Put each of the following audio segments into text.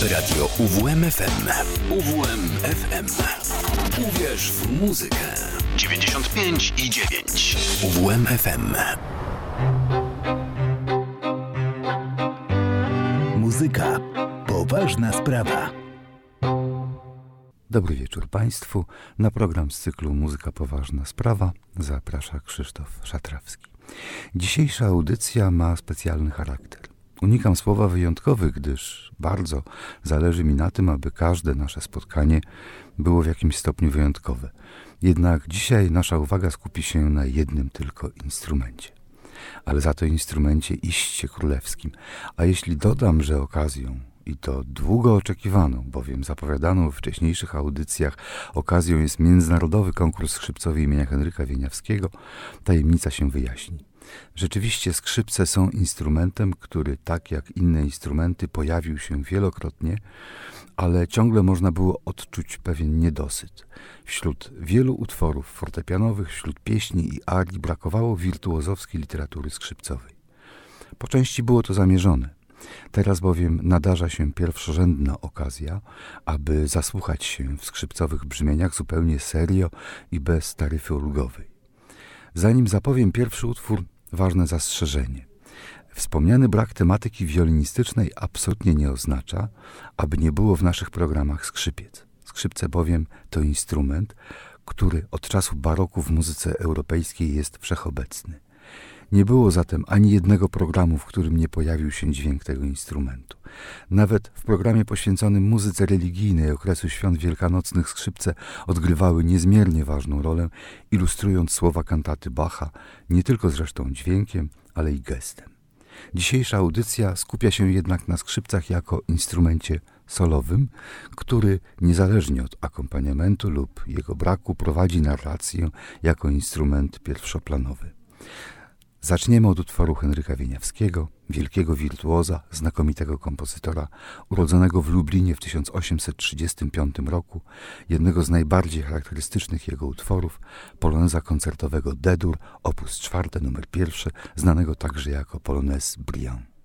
Radio UWMFM. UWMFM. Uwierz w muzykę. 95 i 9. UWMFM. Muzyka. Poważna sprawa. Dobry wieczór Państwu. Na program z cyklu Muzyka Poważna Sprawa zaprasza Krzysztof Szatrawski. Dzisiejsza audycja ma specjalny charakter. Unikam słowa wyjątkowych, gdyż bardzo zależy mi na tym, aby każde nasze spotkanie było w jakimś stopniu wyjątkowe. Jednak dzisiaj nasza uwaga skupi się na jednym tylko instrumencie. Ale za to instrumencie iście królewskim. A jeśli dodam, że okazją i to długo oczekiwaną, bowiem zapowiadaną w wcześniejszych audycjach okazją jest międzynarodowy konkurs skrzypcowy imienia Henryka Wieniawskiego, tajemnica się wyjaśni. Rzeczywiście skrzypce są instrumentem, który tak jak inne instrumenty pojawił się wielokrotnie, ale ciągle można było odczuć pewien niedosyt. Wśród wielu utworów fortepianowych, wśród pieśni i arii brakowało wirtuozowskiej literatury skrzypcowej. Po części było to zamierzone. Teraz bowiem nadarza się pierwszorzędna okazja, aby zasłuchać się w skrzypcowych brzmieniach zupełnie serio i bez taryfy ulgowej. Zanim zapowiem pierwszy utwór, ważne zastrzeżenie. Wspomniany brak tematyki wiolinistycznej absolutnie nie oznacza, aby nie było w naszych programach skrzypiec. Skrzypce bowiem to instrument, który od czasu baroku w muzyce europejskiej jest wszechobecny. Nie było zatem ani jednego programu, w którym nie pojawił się dźwięk tego instrumentu. Nawet w programie poświęconym muzyce religijnej okresu świąt wielkanocnych skrzypce odgrywały niezmiernie ważną rolę, ilustrując słowa kantaty Bacha nie tylko zresztą dźwiękiem, ale i gestem. Dzisiejsza audycja skupia się jednak na skrzypcach jako instrumencie solowym, który niezależnie od akompaniamentu lub jego braku prowadzi narrację jako instrument pierwszoplanowy. Zaczniemy od utworu Henryka Wieniawskiego, wielkiego wirtuoza, znakomitego kompozytora, urodzonego w Lublinie w 1835 roku, jednego z najbardziej charakterystycznych jego utworów, poloneza koncertowego D-dur, opus 4, numer 1, znanego także jako polonez Briand.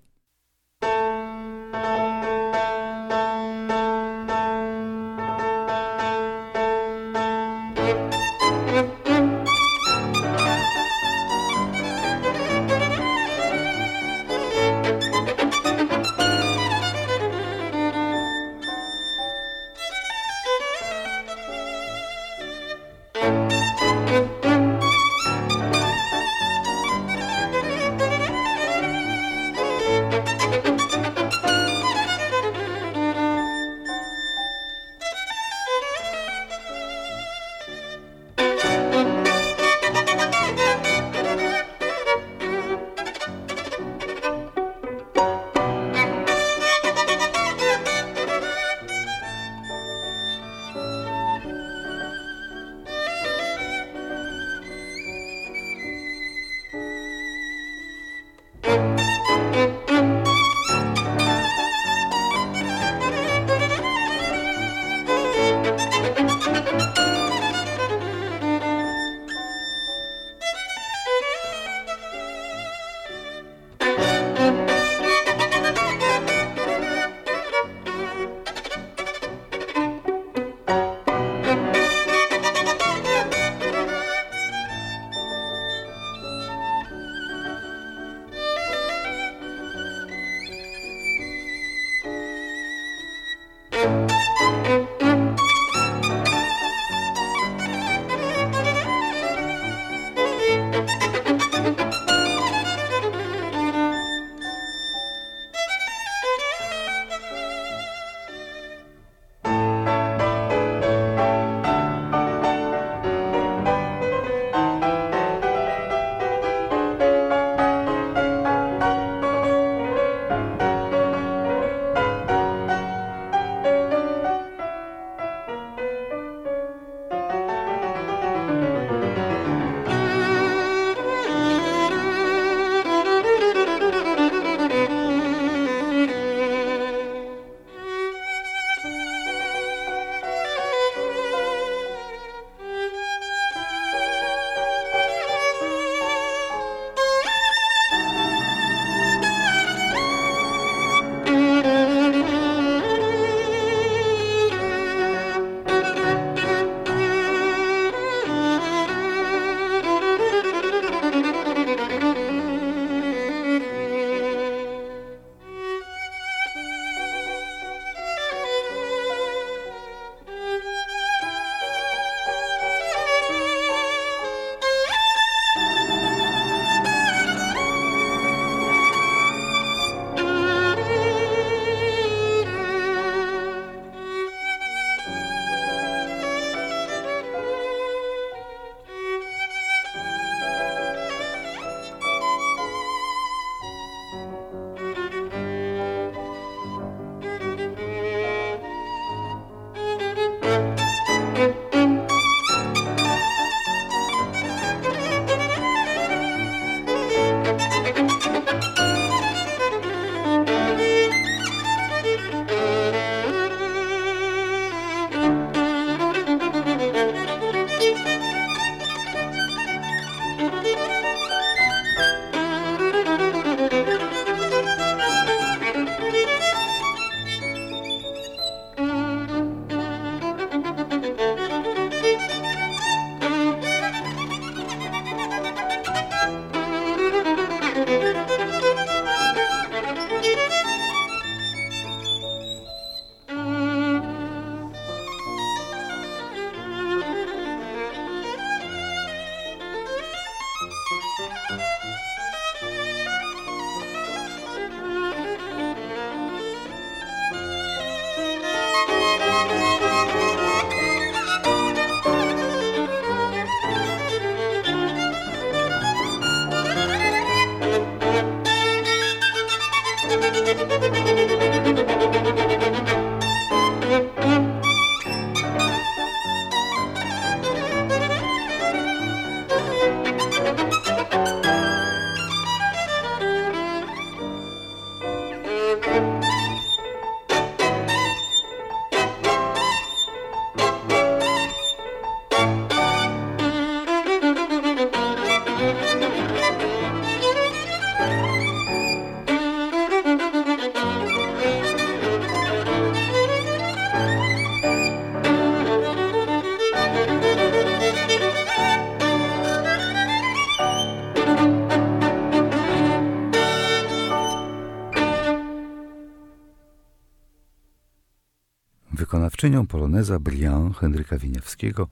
Wykonawczynią poloneza Briand Henryka Wieniawskiego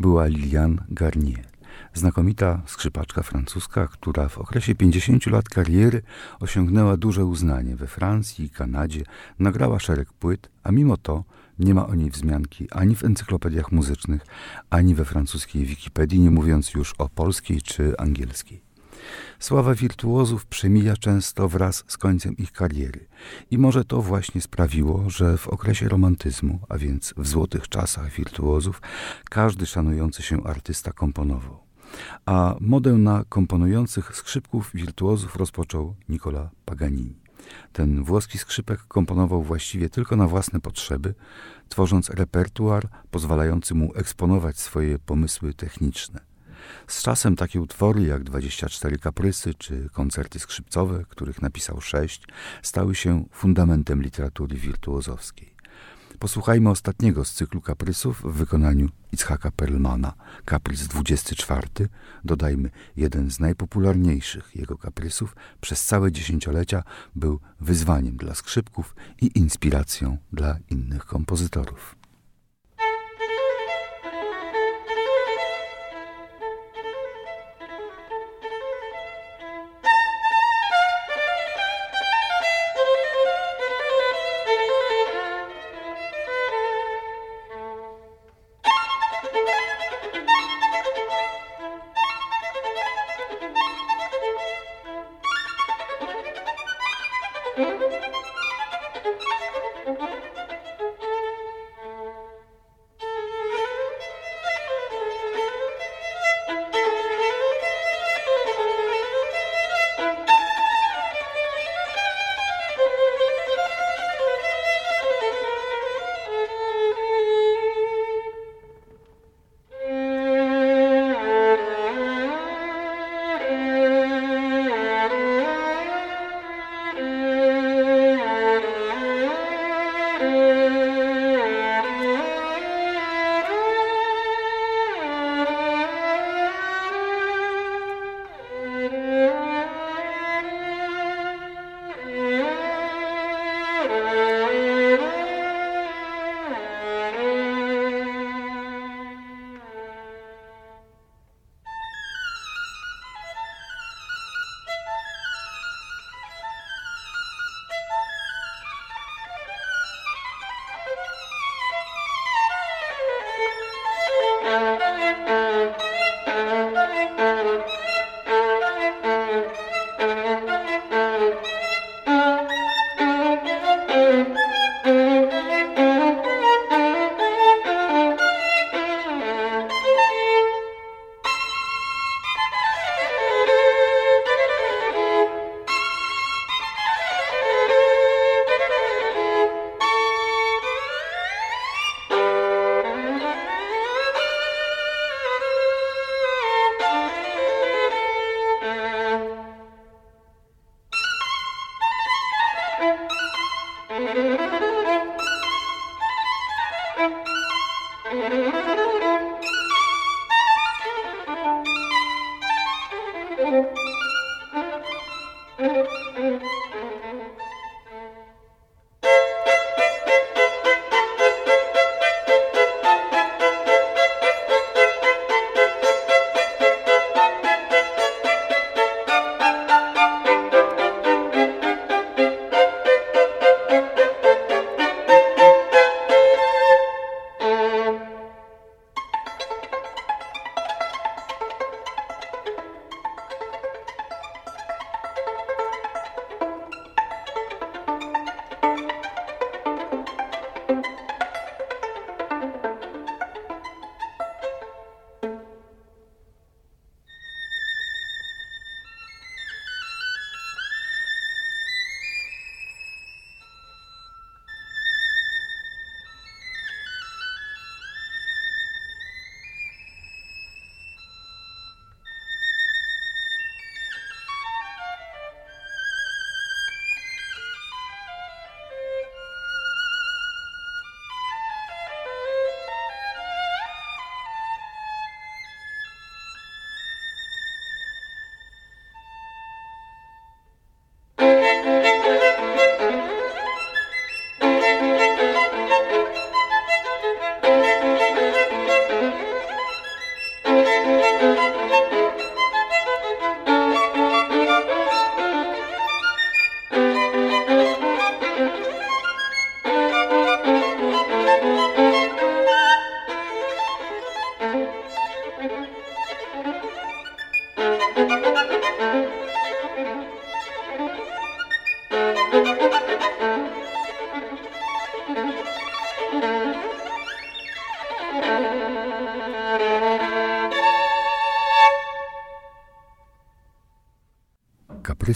była Liliane Garnier, znakomita skrzypaczka francuska, która w okresie 50 lat kariery osiągnęła duże uznanie we Francji i Kanadzie, nagrała szereg płyt, a mimo to nie ma o niej wzmianki ani w encyklopediach muzycznych, ani we francuskiej Wikipedii, nie mówiąc już o polskiej czy angielskiej. Sława wirtuozów przemija często wraz z końcem ich kariery i może to właśnie sprawiło, że w okresie romantyzmu, a więc w złotych czasach wirtuozów, każdy szanujący się artysta komponował. A modę na komponujących skrzypków wirtuozów rozpoczął Nicola Paganini. Ten włoski skrzypek komponował właściwie tylko na własne potrzeby, tworząc repertuar pozwalający mu eksponować swoje pomysły techniczne. Z czasem takie utwory jak 24 kaprysy czy koncerty skrzypcowe, których napisał sześć, stały się fundamentem literatury wirtuozowskiej. Posłuchajmy ostatniego z cyklu kaprysów w wykonaniu Itzhaka Perlmana, kaprys 24, dodajmy jeden z najpopularniejszych jego kaprysów, przez całe dziesięciolecia był wyzwaniem dla skrzypków i inspiracją dla innych kompozytorów.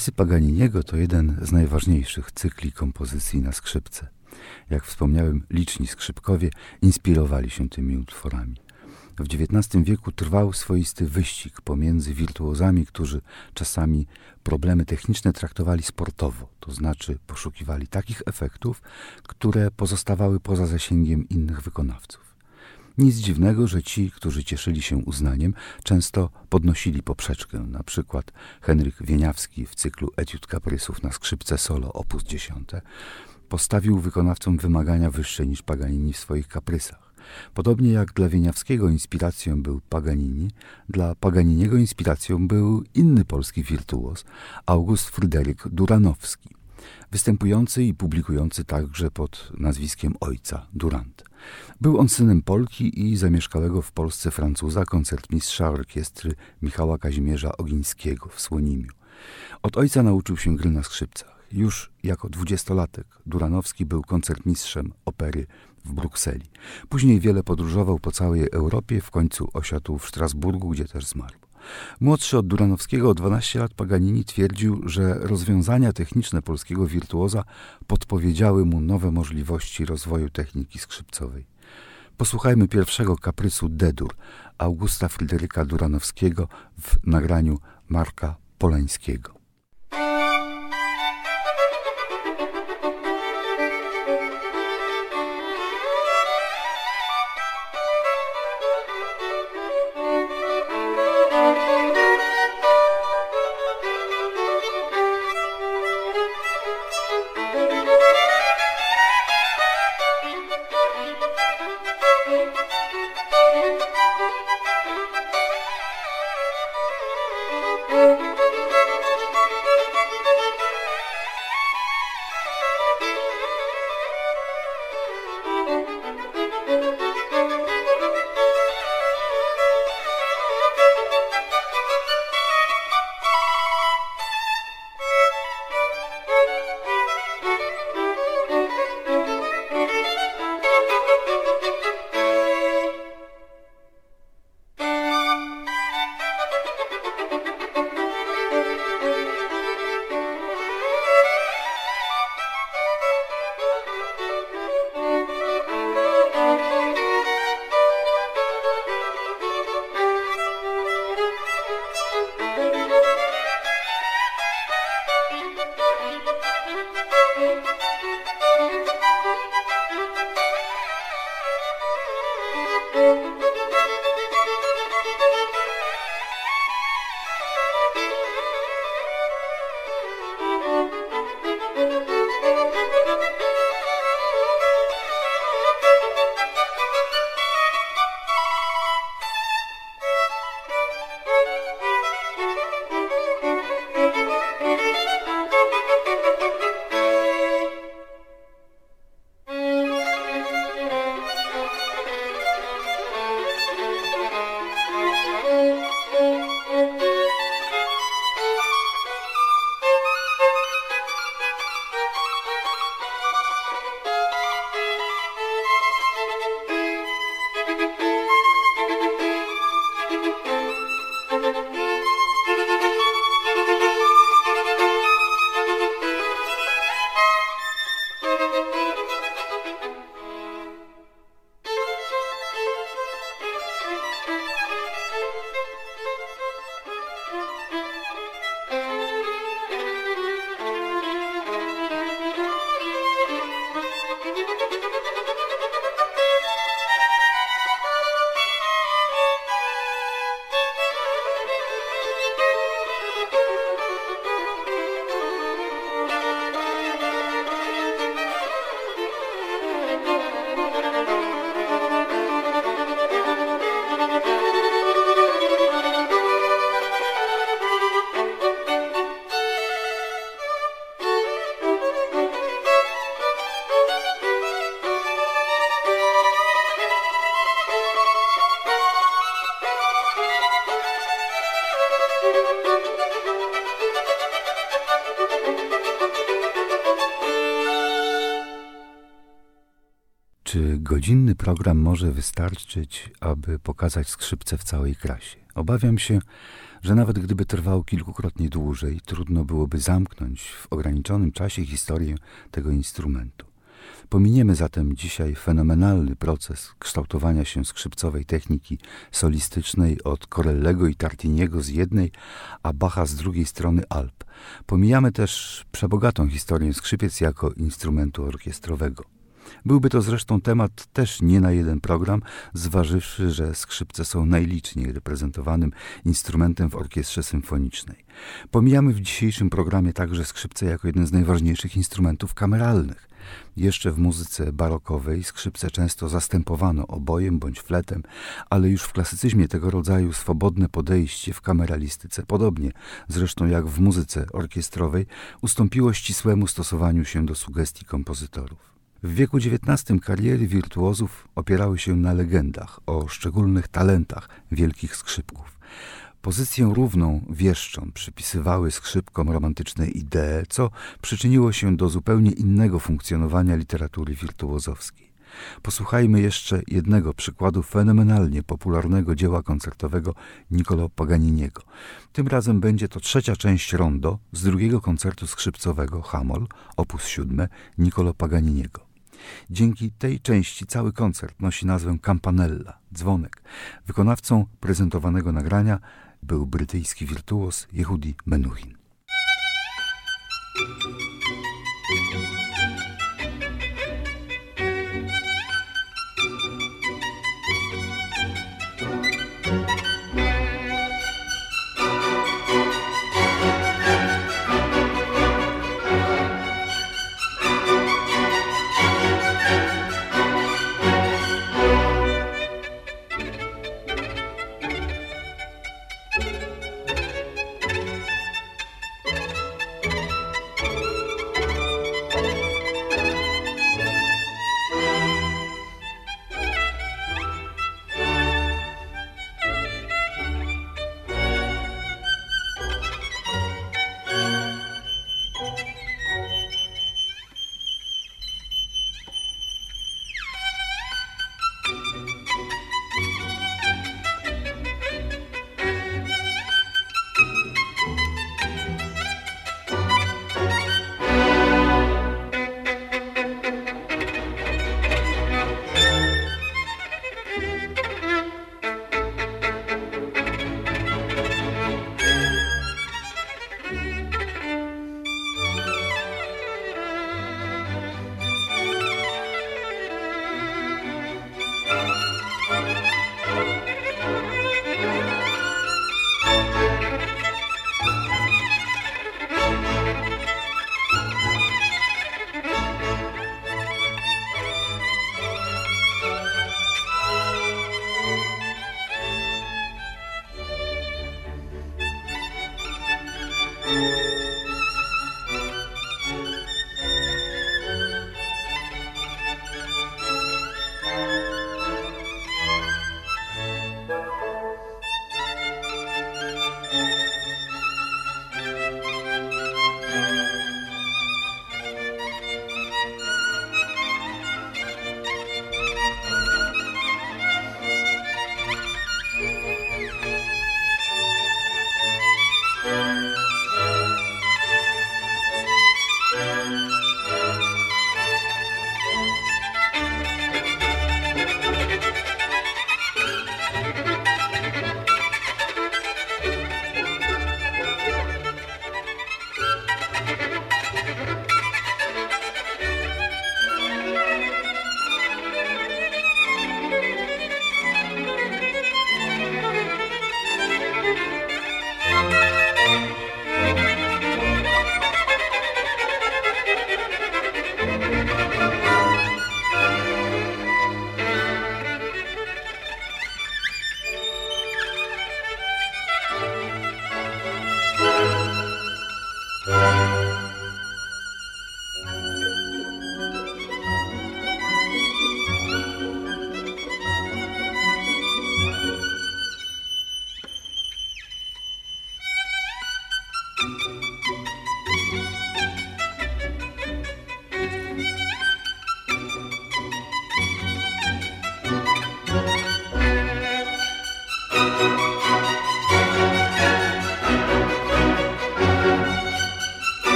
Kaprysy Paganiniego to jeden z najważniejszych cykli kompozycji na skrzypce. Jak wspomniałem, liczni skrzypkowie inspirowali się tymi utworami. W XIX wieku trwał swoisty wyścig pomiędzy wirtuozami, którzy czasami problemy techniczne traktowali sportowo, to znaczy poszukiwali takich efektów, które pozostawały poza zasięgiem innych wykonawców. Nic dziwnego, że ci, którzy cieszyli się uznaniem, często podnosili poprzeczkę. Na przykład Henryk Wieniawski w cyklu Etiud Kaprysów na skrzypce solo op. 10 postawił wykonawcom wymagania wyższe niż Paganini w swoich kaprysach. Podobnie jak dla Wieniawskiego inspiracją był Paganini, dla Paganiniego inspiracją był inny polski wirtuos, August Fryderyk Duranowski, występujący i publikujący także pod nazwiskiem ojca Durant. Był on synem Polki i zamieszkałego w Polsce Francuza, koncertmistrza orkiestry Michała Kazimierza Ogińskiego w Słonimiu. Od ojca nauczył się gry na skrzypcach. Już jako dwudziestolatek Duranowski był koncertmistrzem opery w Brukseli. Później wiele podróżował po całej Europie, w końcu osiadł w Strasburgu, gdzie też zmarł. Młodszy od Duranowskiego o 12 lat Paganini twierdził, że rozwiązania techniczne polskiego wirtuoza podpowiedziały mu nowe możliwości rozwoju techniki skrzypcowej. Posłuchajmy pierwszego kaprysu D-dur Augusta Fryderyka Duranowskiego w nagraniu Marka Polańskiego. Godzinny program może wystarczyć, aby pokazać skrzypce w całej krasie? Obawiam się, że nawet gdyby trwał kilkukrotnie dłużej, trudno byłoby zamknąć w ograniczonym czasie historię tego instrumentu. Pominiemy zatem dzisiaj fenomenalny proces kształtowania się skrzypcowej techniki solistycznej od Corellego i Tartiniego z jednej, a Bacha z drugiej strony Alp. Pomijamy też przebogatą historię skrzypiec jako instrumentu orkiestrowego. Byłby to zresztą temat też nie na jeden program, zważywszy, że skrzypce są najliczniej reprezentowanym instrumentem w orkiestrze symfonicznej. Pomijamy w dzisiejszym programie także skrzypce jako jeden z najważniejszych instrumentów kameralnych. Jeszcze w muzyce barokowej skrzypce często zastępowano obojem bądź fletem, ale już w klasycyzmie tego rodzaju swobodne podejście w kameralistyce, podobnie zresztą jak w muzyce orkiestrowej, ustąpiło ścisłemu stosowaniu się do sugestii kompozytorów. W wieku XIX kariery wirtuozów opierały się na legendach o szczególnych talentach wielkich skrzypków. Pozycję równą wieszczom przypisywały skrzypkom romantyczne idee, co przyczyniło się do zupełnie innego funkcjonowania literatury wirtuozowskiej. Posłuchajmy jeszcze jednego przykładu fenomenalnie popularnego dzieła koncertowego Niccolo Paganiniego. Tym razem będzie to trzecia część rondo z drugiego koncertu skrzypcowego Hamol, opus 7 Niccolo Paganiniego. Dzięki tej części cały koncert nosi nazwę Campanella, dzwonek. Wykonawcą prezentowanego nagrania był brytyjski wirtuos Yehudi Menuhin.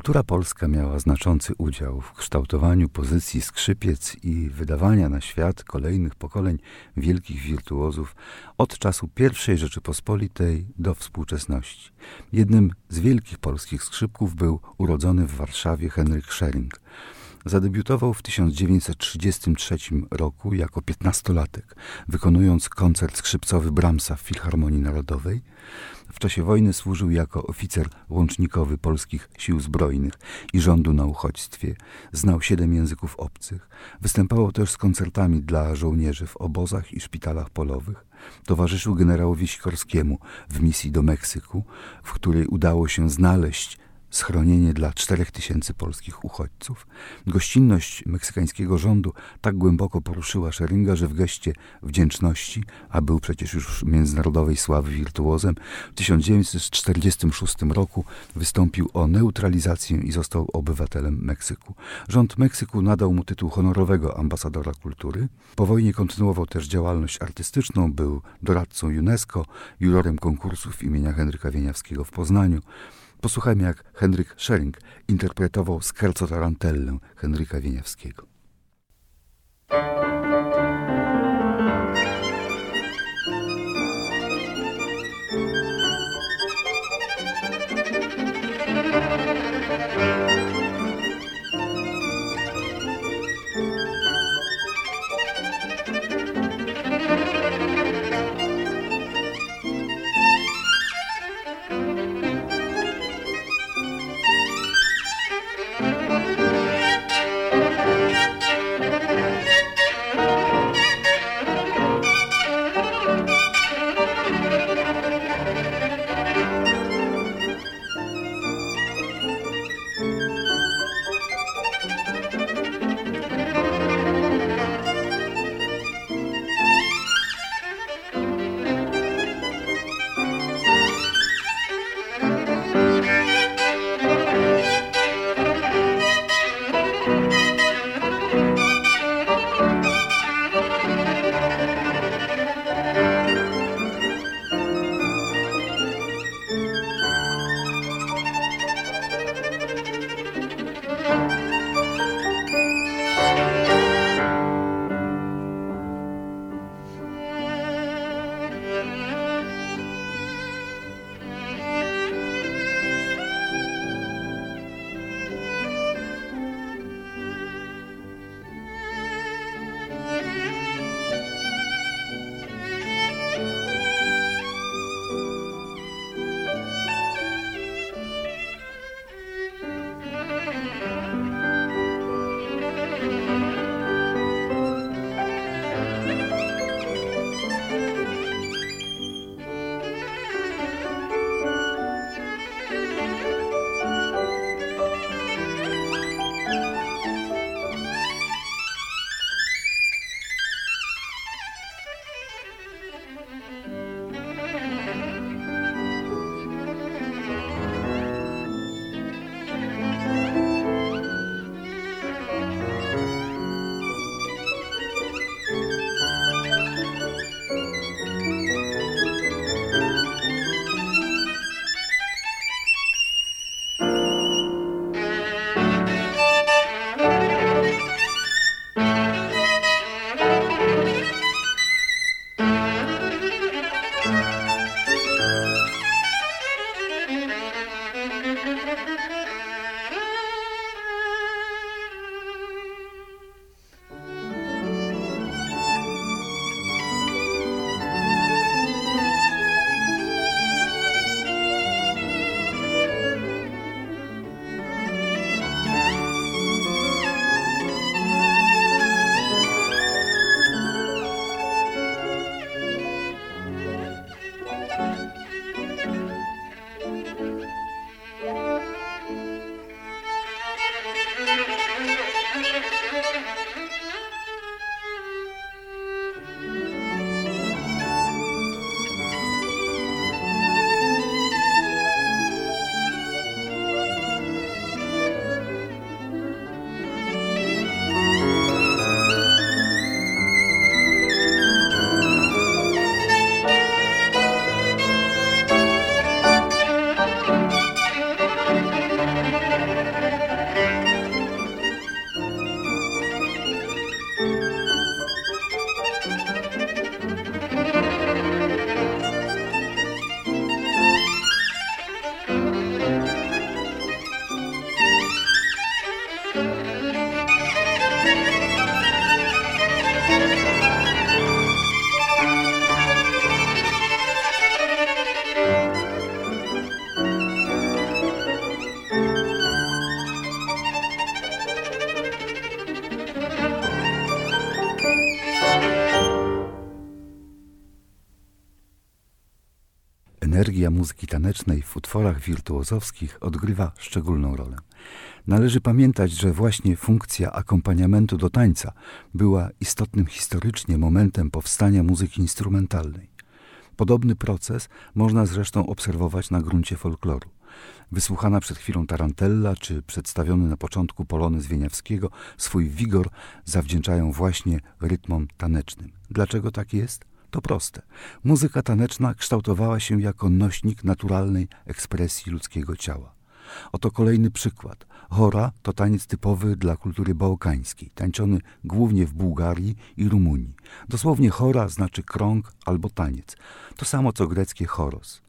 Kultura polska miała znaczący udział w kształtowaniu pozycji skrzypiec i wydawania na świat kolejnych pokoleń wielkich wirtuozów od czasu I Rzeczypospolitej do współczesności. Jednym z wielkich polskich skrzypków był urodzony w Warszawie Henryk Schering. Zadebiutował w 1933 roku jako piętnastolatek, wykonując koncert skrzypcowy Brahmsa w Filharmonii Narodowej. W czasie wojny służył jako oficer łącznikowy polskich sił zbrojnych i rządu na uchodźstwie. Znał siedem języków obcych. Występował też z koncertami dla żołnierzy w obozach i szpitalach polowych. Towarzyszył generałowi Sikorskiemu w misji do Meksyku, w której udało się znaleźć schronienie dla czterech tysięcy polskich uchodźców. Gościnność meksykańskiego rządu tak głęboko poruszyła Szeringa, że w geście wdzięczności, a był przecież już międzynarodowej sławy wirtuozem, w 1946 roku wystąpił o neutralizację i został obywatelem Meksyku. Rząd Meksyku nadał mu tytuł honorowego ambasadora kultury. Po wojnie kontynuował też działalność artystyczną, był doradcą UNESCO, jurorem konkursów imienia Henryka Wieniawskiego w Poznaniu. Posłuchajmy, jak Henryk Schering interpretował Scherzo Tarantellę Henryka Wieniawskiego. Tanecznej w utworach wirtuozowskich odgrywa szczególną rolę. Należy pamiętać, że właśnie funkcja akompaniamentu do tańca była istotnym historycznie momentem powstania muzyki instrumentalnej. Podobny proces można zresztą obserwować na gruncie folkloru. Wysłuchana przed chwilą tarantella, czy przedstawiony na początku polony Zwieniawskiego, swój wigor zawdzięczają właśnie rytmom tanecznym. Dlaczego tak jest? To proste. Muzyka taneczna kształtowała się jako nośnik naturalnej ekspresji ludzkiego ciała. Oto kolejny przykład. Hora to taniec typowy dla kultury bałkańskiej, tańczony głównie w Bułgarii i Rumunii. Dosłownie hora znaczy krąg albo taniec. To samo co greckie choros.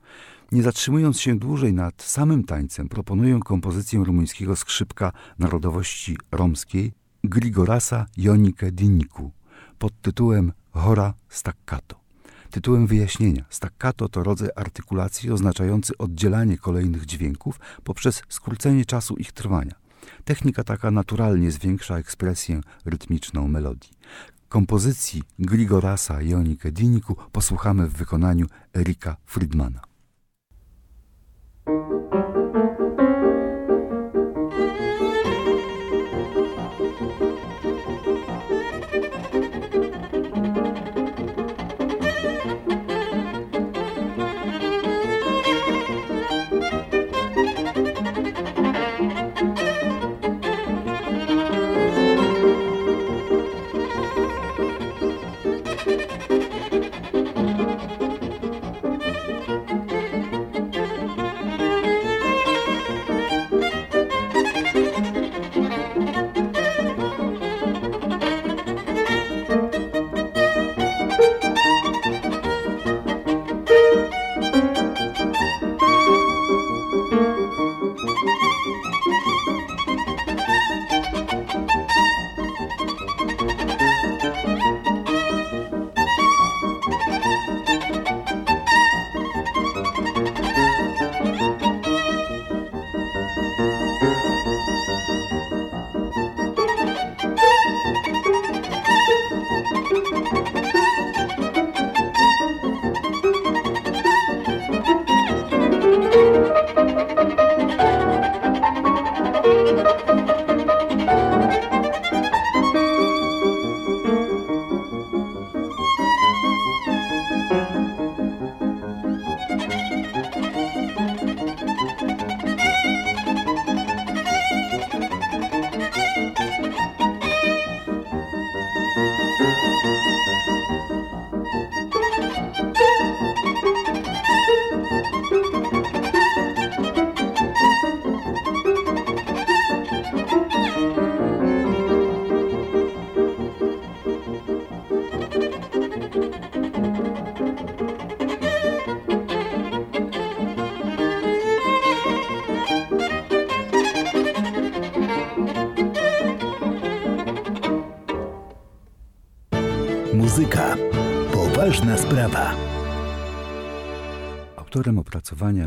Nie zatrzymując się dłużej nad samym tańcem, proponuję kompozycję rumuńskiego skrzypka narodowości romskiej Grigorasa Jonike Diniku pod tytułem Hora staccato. Tytułem wyjaśnienia, staccato to rodzaj artykulacji oznaczający oddzielanie kolejnych dźwięków poprzez skrócenie czasu ich trwania. Technika taka naturalnie zwiększa ekspresję rytmiczną melodii. Kompozycji Grigorasa Jonike Diniku posłuchamy w wykonaniu Erika Friedmana.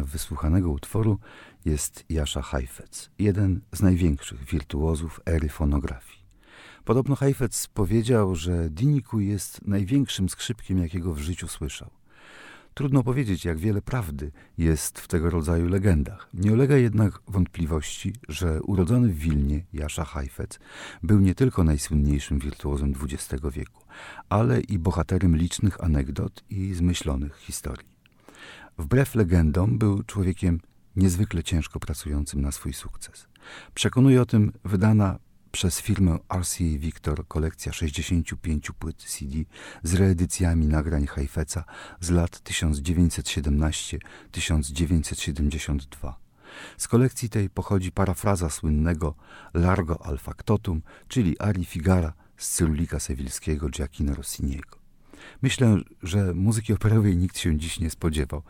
Wysłuchanego utworu jest Jasza Heifetz, jeden z największych wirtuozów ery fonografii. Podobno Heifetz powiedział, że Diniku jest największym skrzypkiem, jakiego w życiu słyszał. Trudno powiedzieć, jak wiele prawdy jest w tego rodzaju legendach. Nie ulega jednak wątpliwości, że urodzony w Wilnie Jasza Heifetz był nie tylko najsłynniejszym wirtuozem XX wieku, ale i bohaterem licznych anegdot i zmyślonych historii. Wbrew legendom był człowiekiem niezwykle ciężko pracującym na swój sukces. Przekonuje o tym wydana przez firmę RCA Victor kolekcja 65 płyt CD z reedycjami nagrań Heifetza z lat 1917-1972. Z kolekcji tej pochodzi parafraza słynnego Largo al factotum, czyli Ari Figara z Cyrulika Sewilskiego Giacchino Rossiniego. Myślę, że muzyki operowej nikt się dziś nie spodziewał,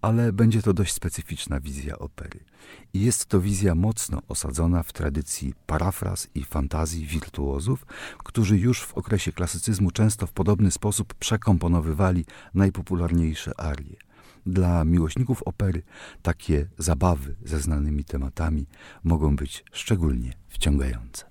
ale będzie to dość specyficzna wizja opery. I jest to wizja mocno osadzona w tradycji parafraz i fantazji wirtuozów, którzy już w okresie klasycyzmu często w podobny sposób przekomponowywali najpopularniejsze arie. Dla miłośników opery takie zabawy ze znanymi tematami mogą być szczególnie wciągające.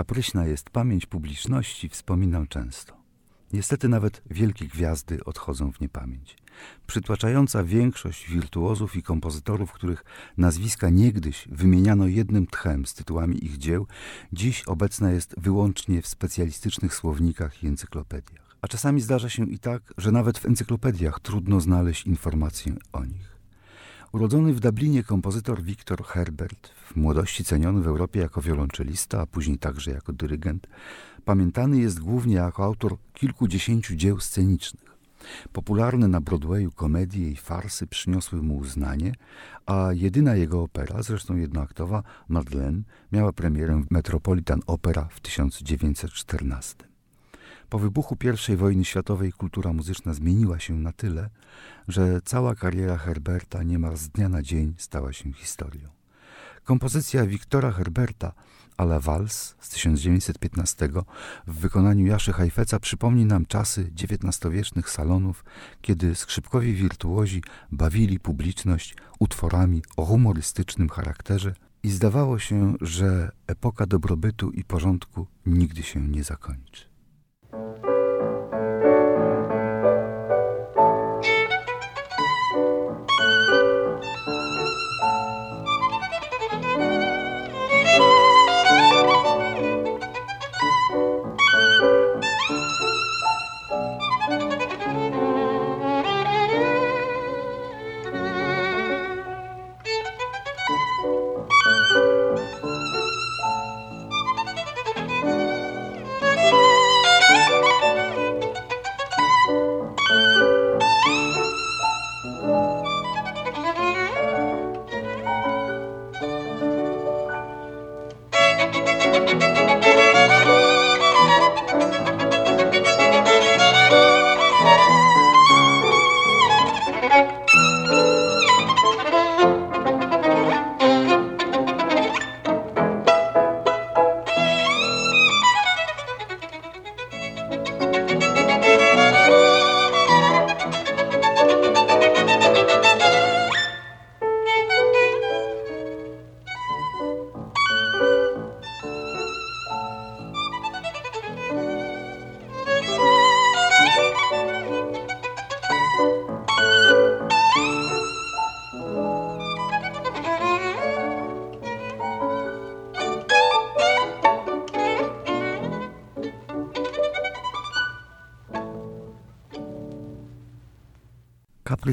kapryśna jest pamięć publiczności, wspominam często. Niestety nawet wielkie gwiazdy odchodzą w niepamięć. Przytłaczająca większość wirtuozów i kompozytorów, których nazwiska niegdyś wymieniano jednym tchem z tytułami ich dzieł, dziś obecna jest wyłącznie w specjalistycznych słownikach i encyklopediach. A czasami zdarza się i tak, że nawet w encyklopediach trudno znaleźć informacje o nich. Urodzony w Dublinie kompozytor Victor Herbert, w młodości ceniony w Europie jako wiolonczelista, a później także jako dyrygent, pamiętany jest głównie jako autor kilkudziesięciu dzieł scenicznych. Popularne na Broadwayu komedie i farsy przyniosły mu uznanie, a jedyna jego opera, zresztą jednoaktowa, Madeleine, miała premierę w Metropolitan Opera w 1914. Po wybuchu I wojny światowej kultura muzyczna zmieniła się na tyle, że cała kariera Herberta niemal z dnia na dzień stała się historią. Kompozycja Wiktora Herberta la Vals z 1915 w wykonaniu Jaszy Hajfeca przypomni nam czasy XIX-wiecznych salonów, kiedy skrzypkowi wirtuozi bawili publiczność utworami o humorystycznym charakterze i zdawało się, że epoka dobrobytu i porządku nigdy się nie zakończy.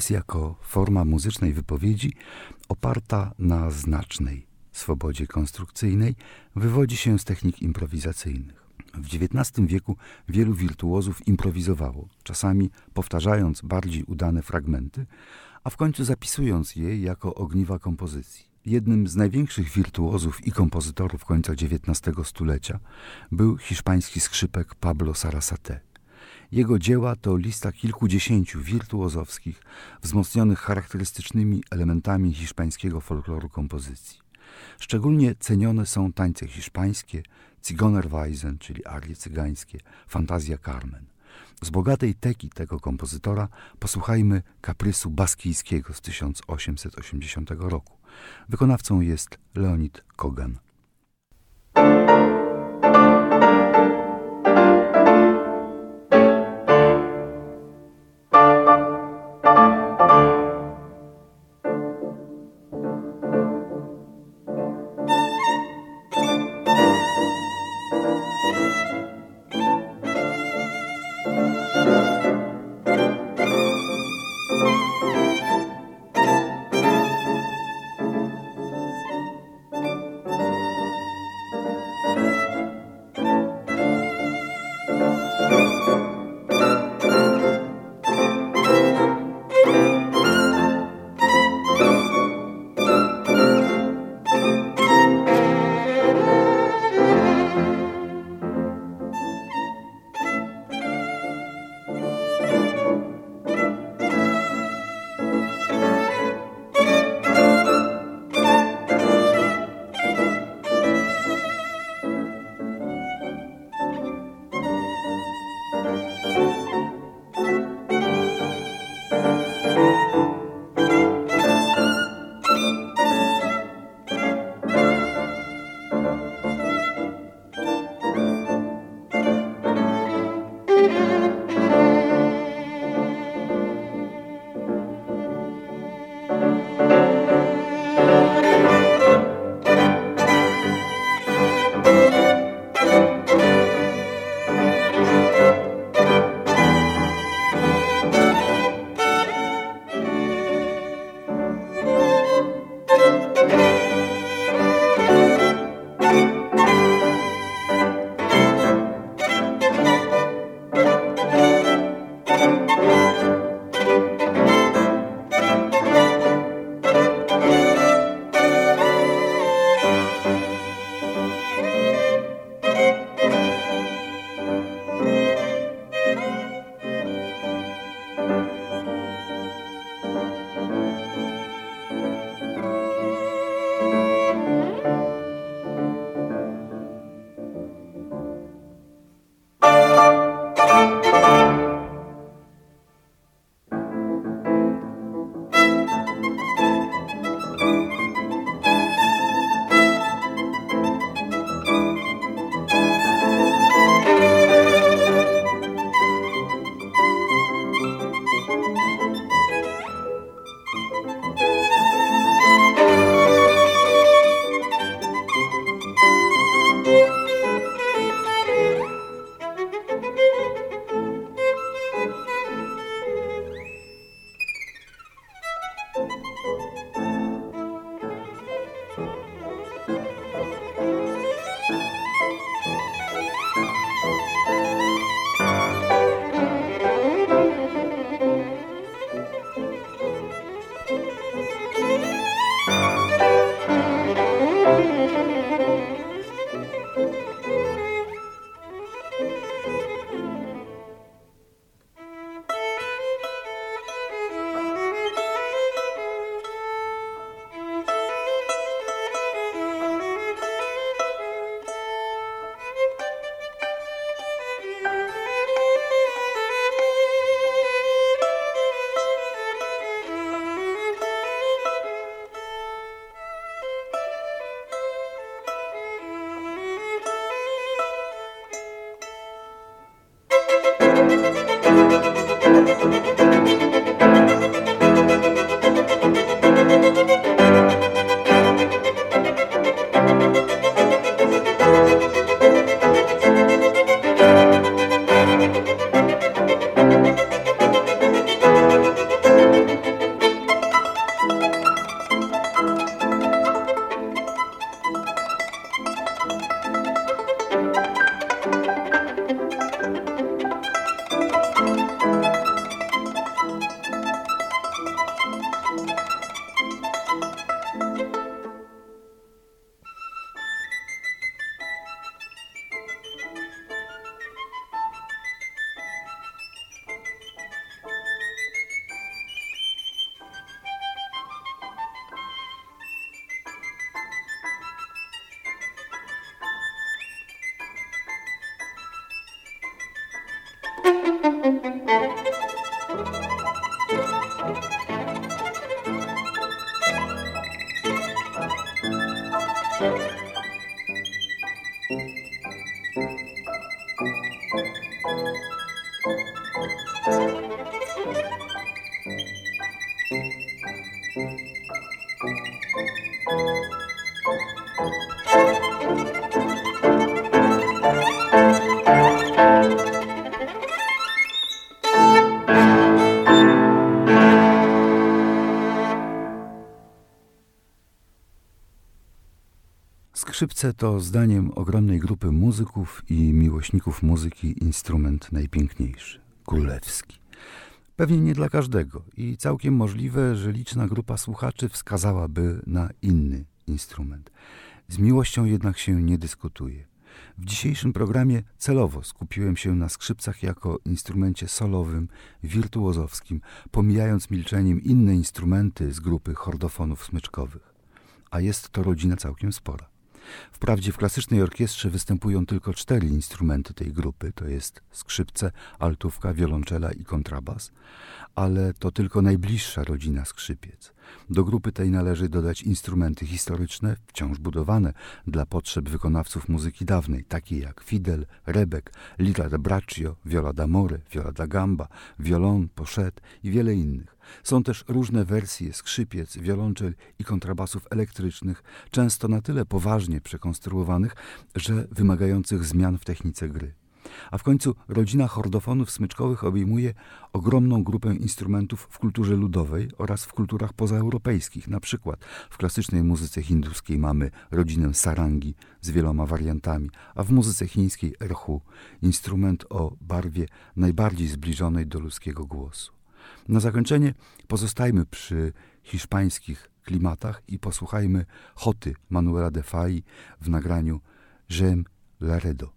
Jako forma muzycznej wypowiedzi oparta na znacznej swobodzie konstrukcyjnej wywodzi się z technik improwizacyjnych. W XIX wieku wielu wirtuozów improwizowało, czasami powtarzając bardziej udane fragmenty, a w końcu zapisując je jako ogniwa kompozycji. Jednym z największych wirtuozów i kompozytorów końca XIX stulecia był hiszpański skrzypek Pablo Sarasate. Jego dzieła to lista kilkudziesięciu wirtuozowskich, wzmocnionych charakterystycznymi elementami hiszpańskiego folkloru kompozycji. Szczególnie cenione są tańce hiszpańskie, Zigonerweisen, czyli arie cygańskie, Fantazja Carmen. Z bogatej teki tego kompozytora posłuchajmy kaprysu baskijskiego z 1880 roku. Wykonawcą jest Leonid Kogan. Skrzypce to zdaniem ogromnej grupy muzyków i miłośników muzyki instrument najpiękniejszy, królewski. Pewnie nie dla każdego i całkiem możliwe, że liczna grupa słuchaczy wskazałaby na inny instrument. Z miłością jednak się nie dyskutuje. W dzisiejszym programie celowo skupiłem się na skrzypcach jako instrumencie solowym, wirtuozowskim, pomijając milczeniem inne instrumenty z grupy hordofonów smyczkowych. A jest to rodzina całkiem spora. Wprawdzie w klasycznej orkiestrze występują tylko cztery instrumenty tej grupy, to jest skrzypce, altówka, wiolonczela i kontrabas, ale to tylko najbliższa rodzina skrzypiec. Do grupy tej należy dodać instrumenty historyczne, wciąż budowane dla potrzeb wykonawców muzyki dawnej, takie jak fidel, rebek, lira da braccio, viola d'amore, viola da gamba, violon, pochette i wiele innych. Są też różne wersje skrzypiec, wiolonczel i kontrabasów elektrycznych, często na tyle poważnie przekonstruowanych, że wymagających zmian w technice gry. A w końcu rodzina hordofonów smyczkowych obejmuje ogromną grupę instrumentów w kulturze ludowej oraz w kulturach pozaeuropejskich. Na przykład w klasycznej muzyce hinduskiej mamy rodzinę sarangi z wieloma wariantami, a w muzyce chińskiej erhu instrument o barwie najbardziej zbliżonej do ludzkiego głosu. Na zakończenie pozostajmy przy hiszpańskich klimatach i posłuchajmy Hoty Manuela de Fai w nagraniu J'aime Laredo.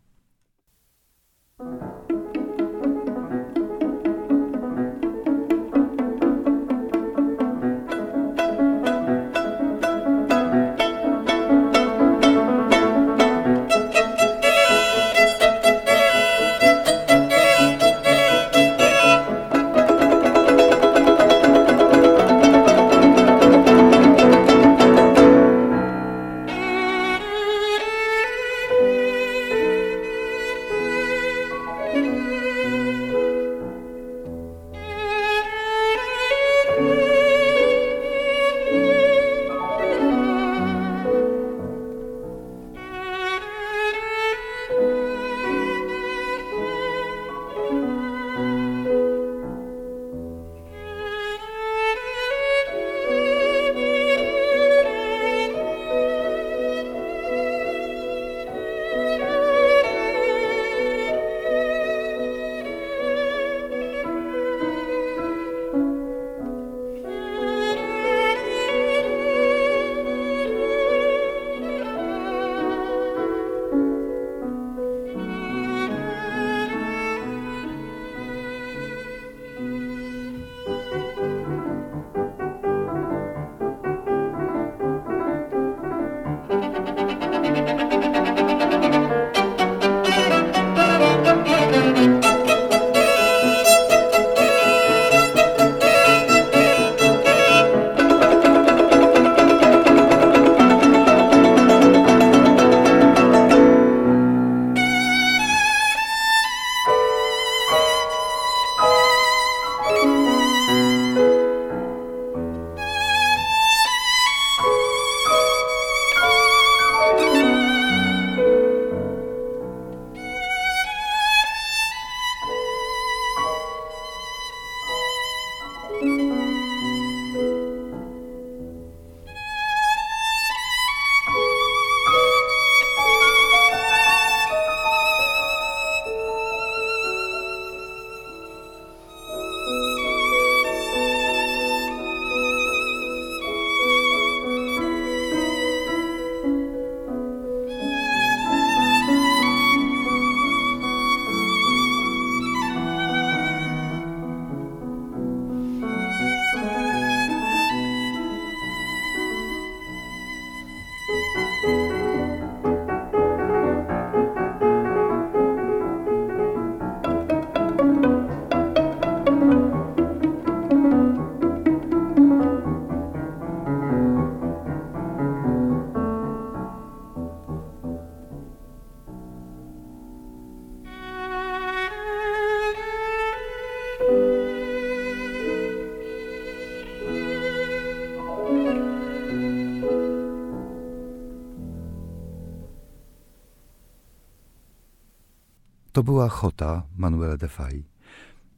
To była Chota Manuela de Fay.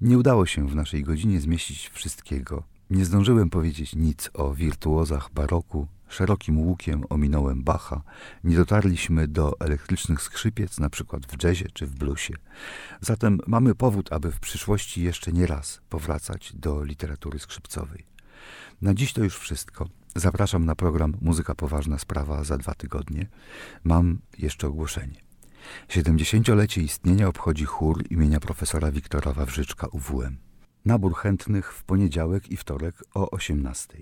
Nie udało się w naszej godzinie zmieścić wszystkiego. Nie zdążyłem powiedzieć nic o wirtuozach baroku, szerokim łukiem ominąłem Bacha, nie dotarliśmy do elektrycznych skrzypiec, na przykład w jazzie czy w bluesie. Zatem mamy powód, aby w przyszłości jeszcze nie raz powracać do literatury skrzypcowej. Na dziś to już wszystko. Zapraszam na program Muzyka Poważna Sprawa za dwa tygodnie. Mam jeszcze ogłoszenie. 70-lecie istnienia obchodzi chór imienia profesora Wiktora Wawrzyczka UWM. Nabór chętnych w poniedziałek i wtorek o 18.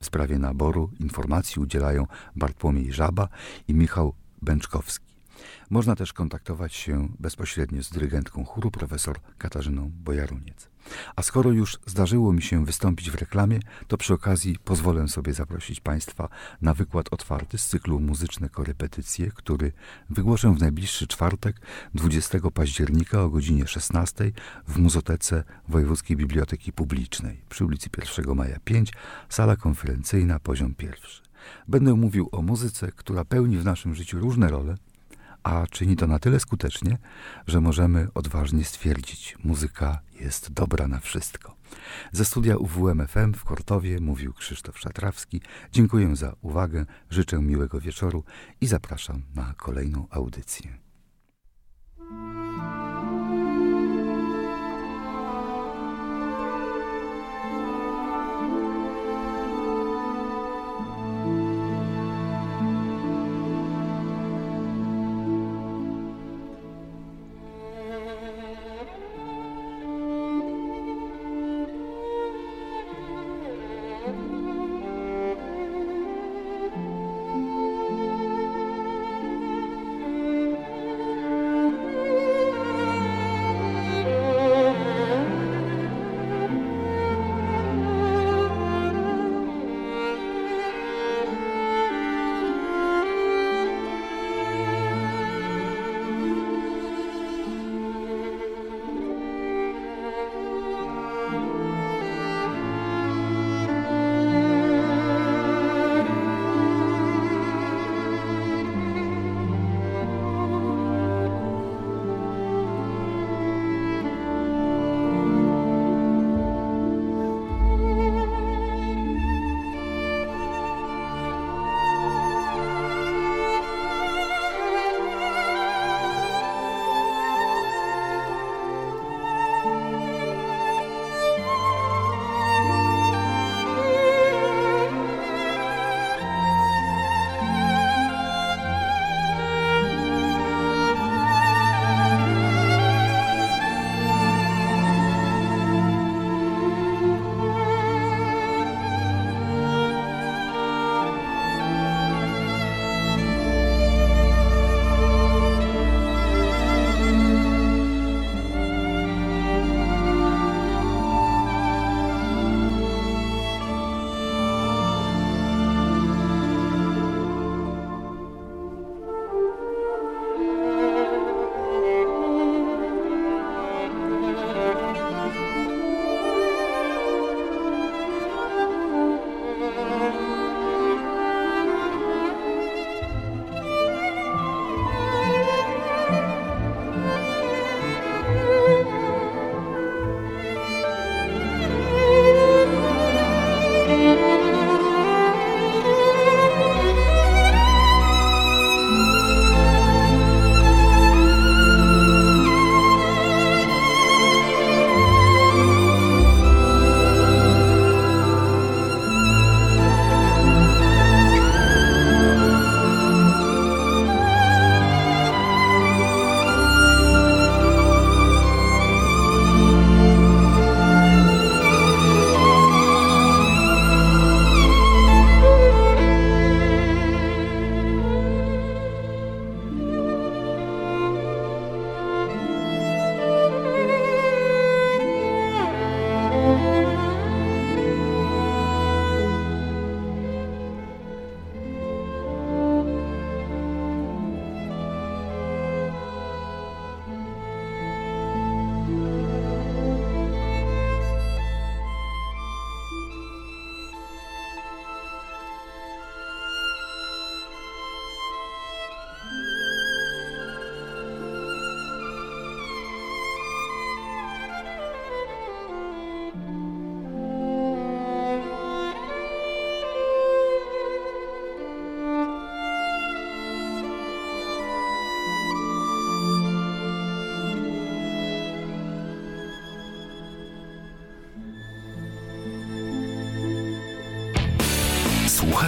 W sprawie naboru informacji udzielają Bartłomiej Żaba i Michał Bęczkowski. Można też kontaktować się bezpośrednio z dyrygentką chóru profesor Katarzyną Bojaruniec. A skoro już zdarzyło mi się wystąpić w reklamie, to przy okazji pozwolę sobie zaprosić Państwa na wykład otwarty z cyklu Muzyczne Korepetycje, który wygłoszę w najbliższy czwartek, 20 października o godzinie 16 w Muzotece Wojewódzkiej Biblioteki Publicznej przy ulicy 1 Maja 5, sala konferencyjna, poziom pierwszy. Będę mówił o muzyce, która pełni w naszym życiu różne role, a czyni to na tyle skutecznie, że możemy odważnie stwierdzić, muzyka jest dobra na wszystko. Ze studia UWMFM w Kortowie mówił Krzysztof Szatrawski. Dziękuję za uwagę, życzę miłego wieczoru i zapraszam na kolejną audycję.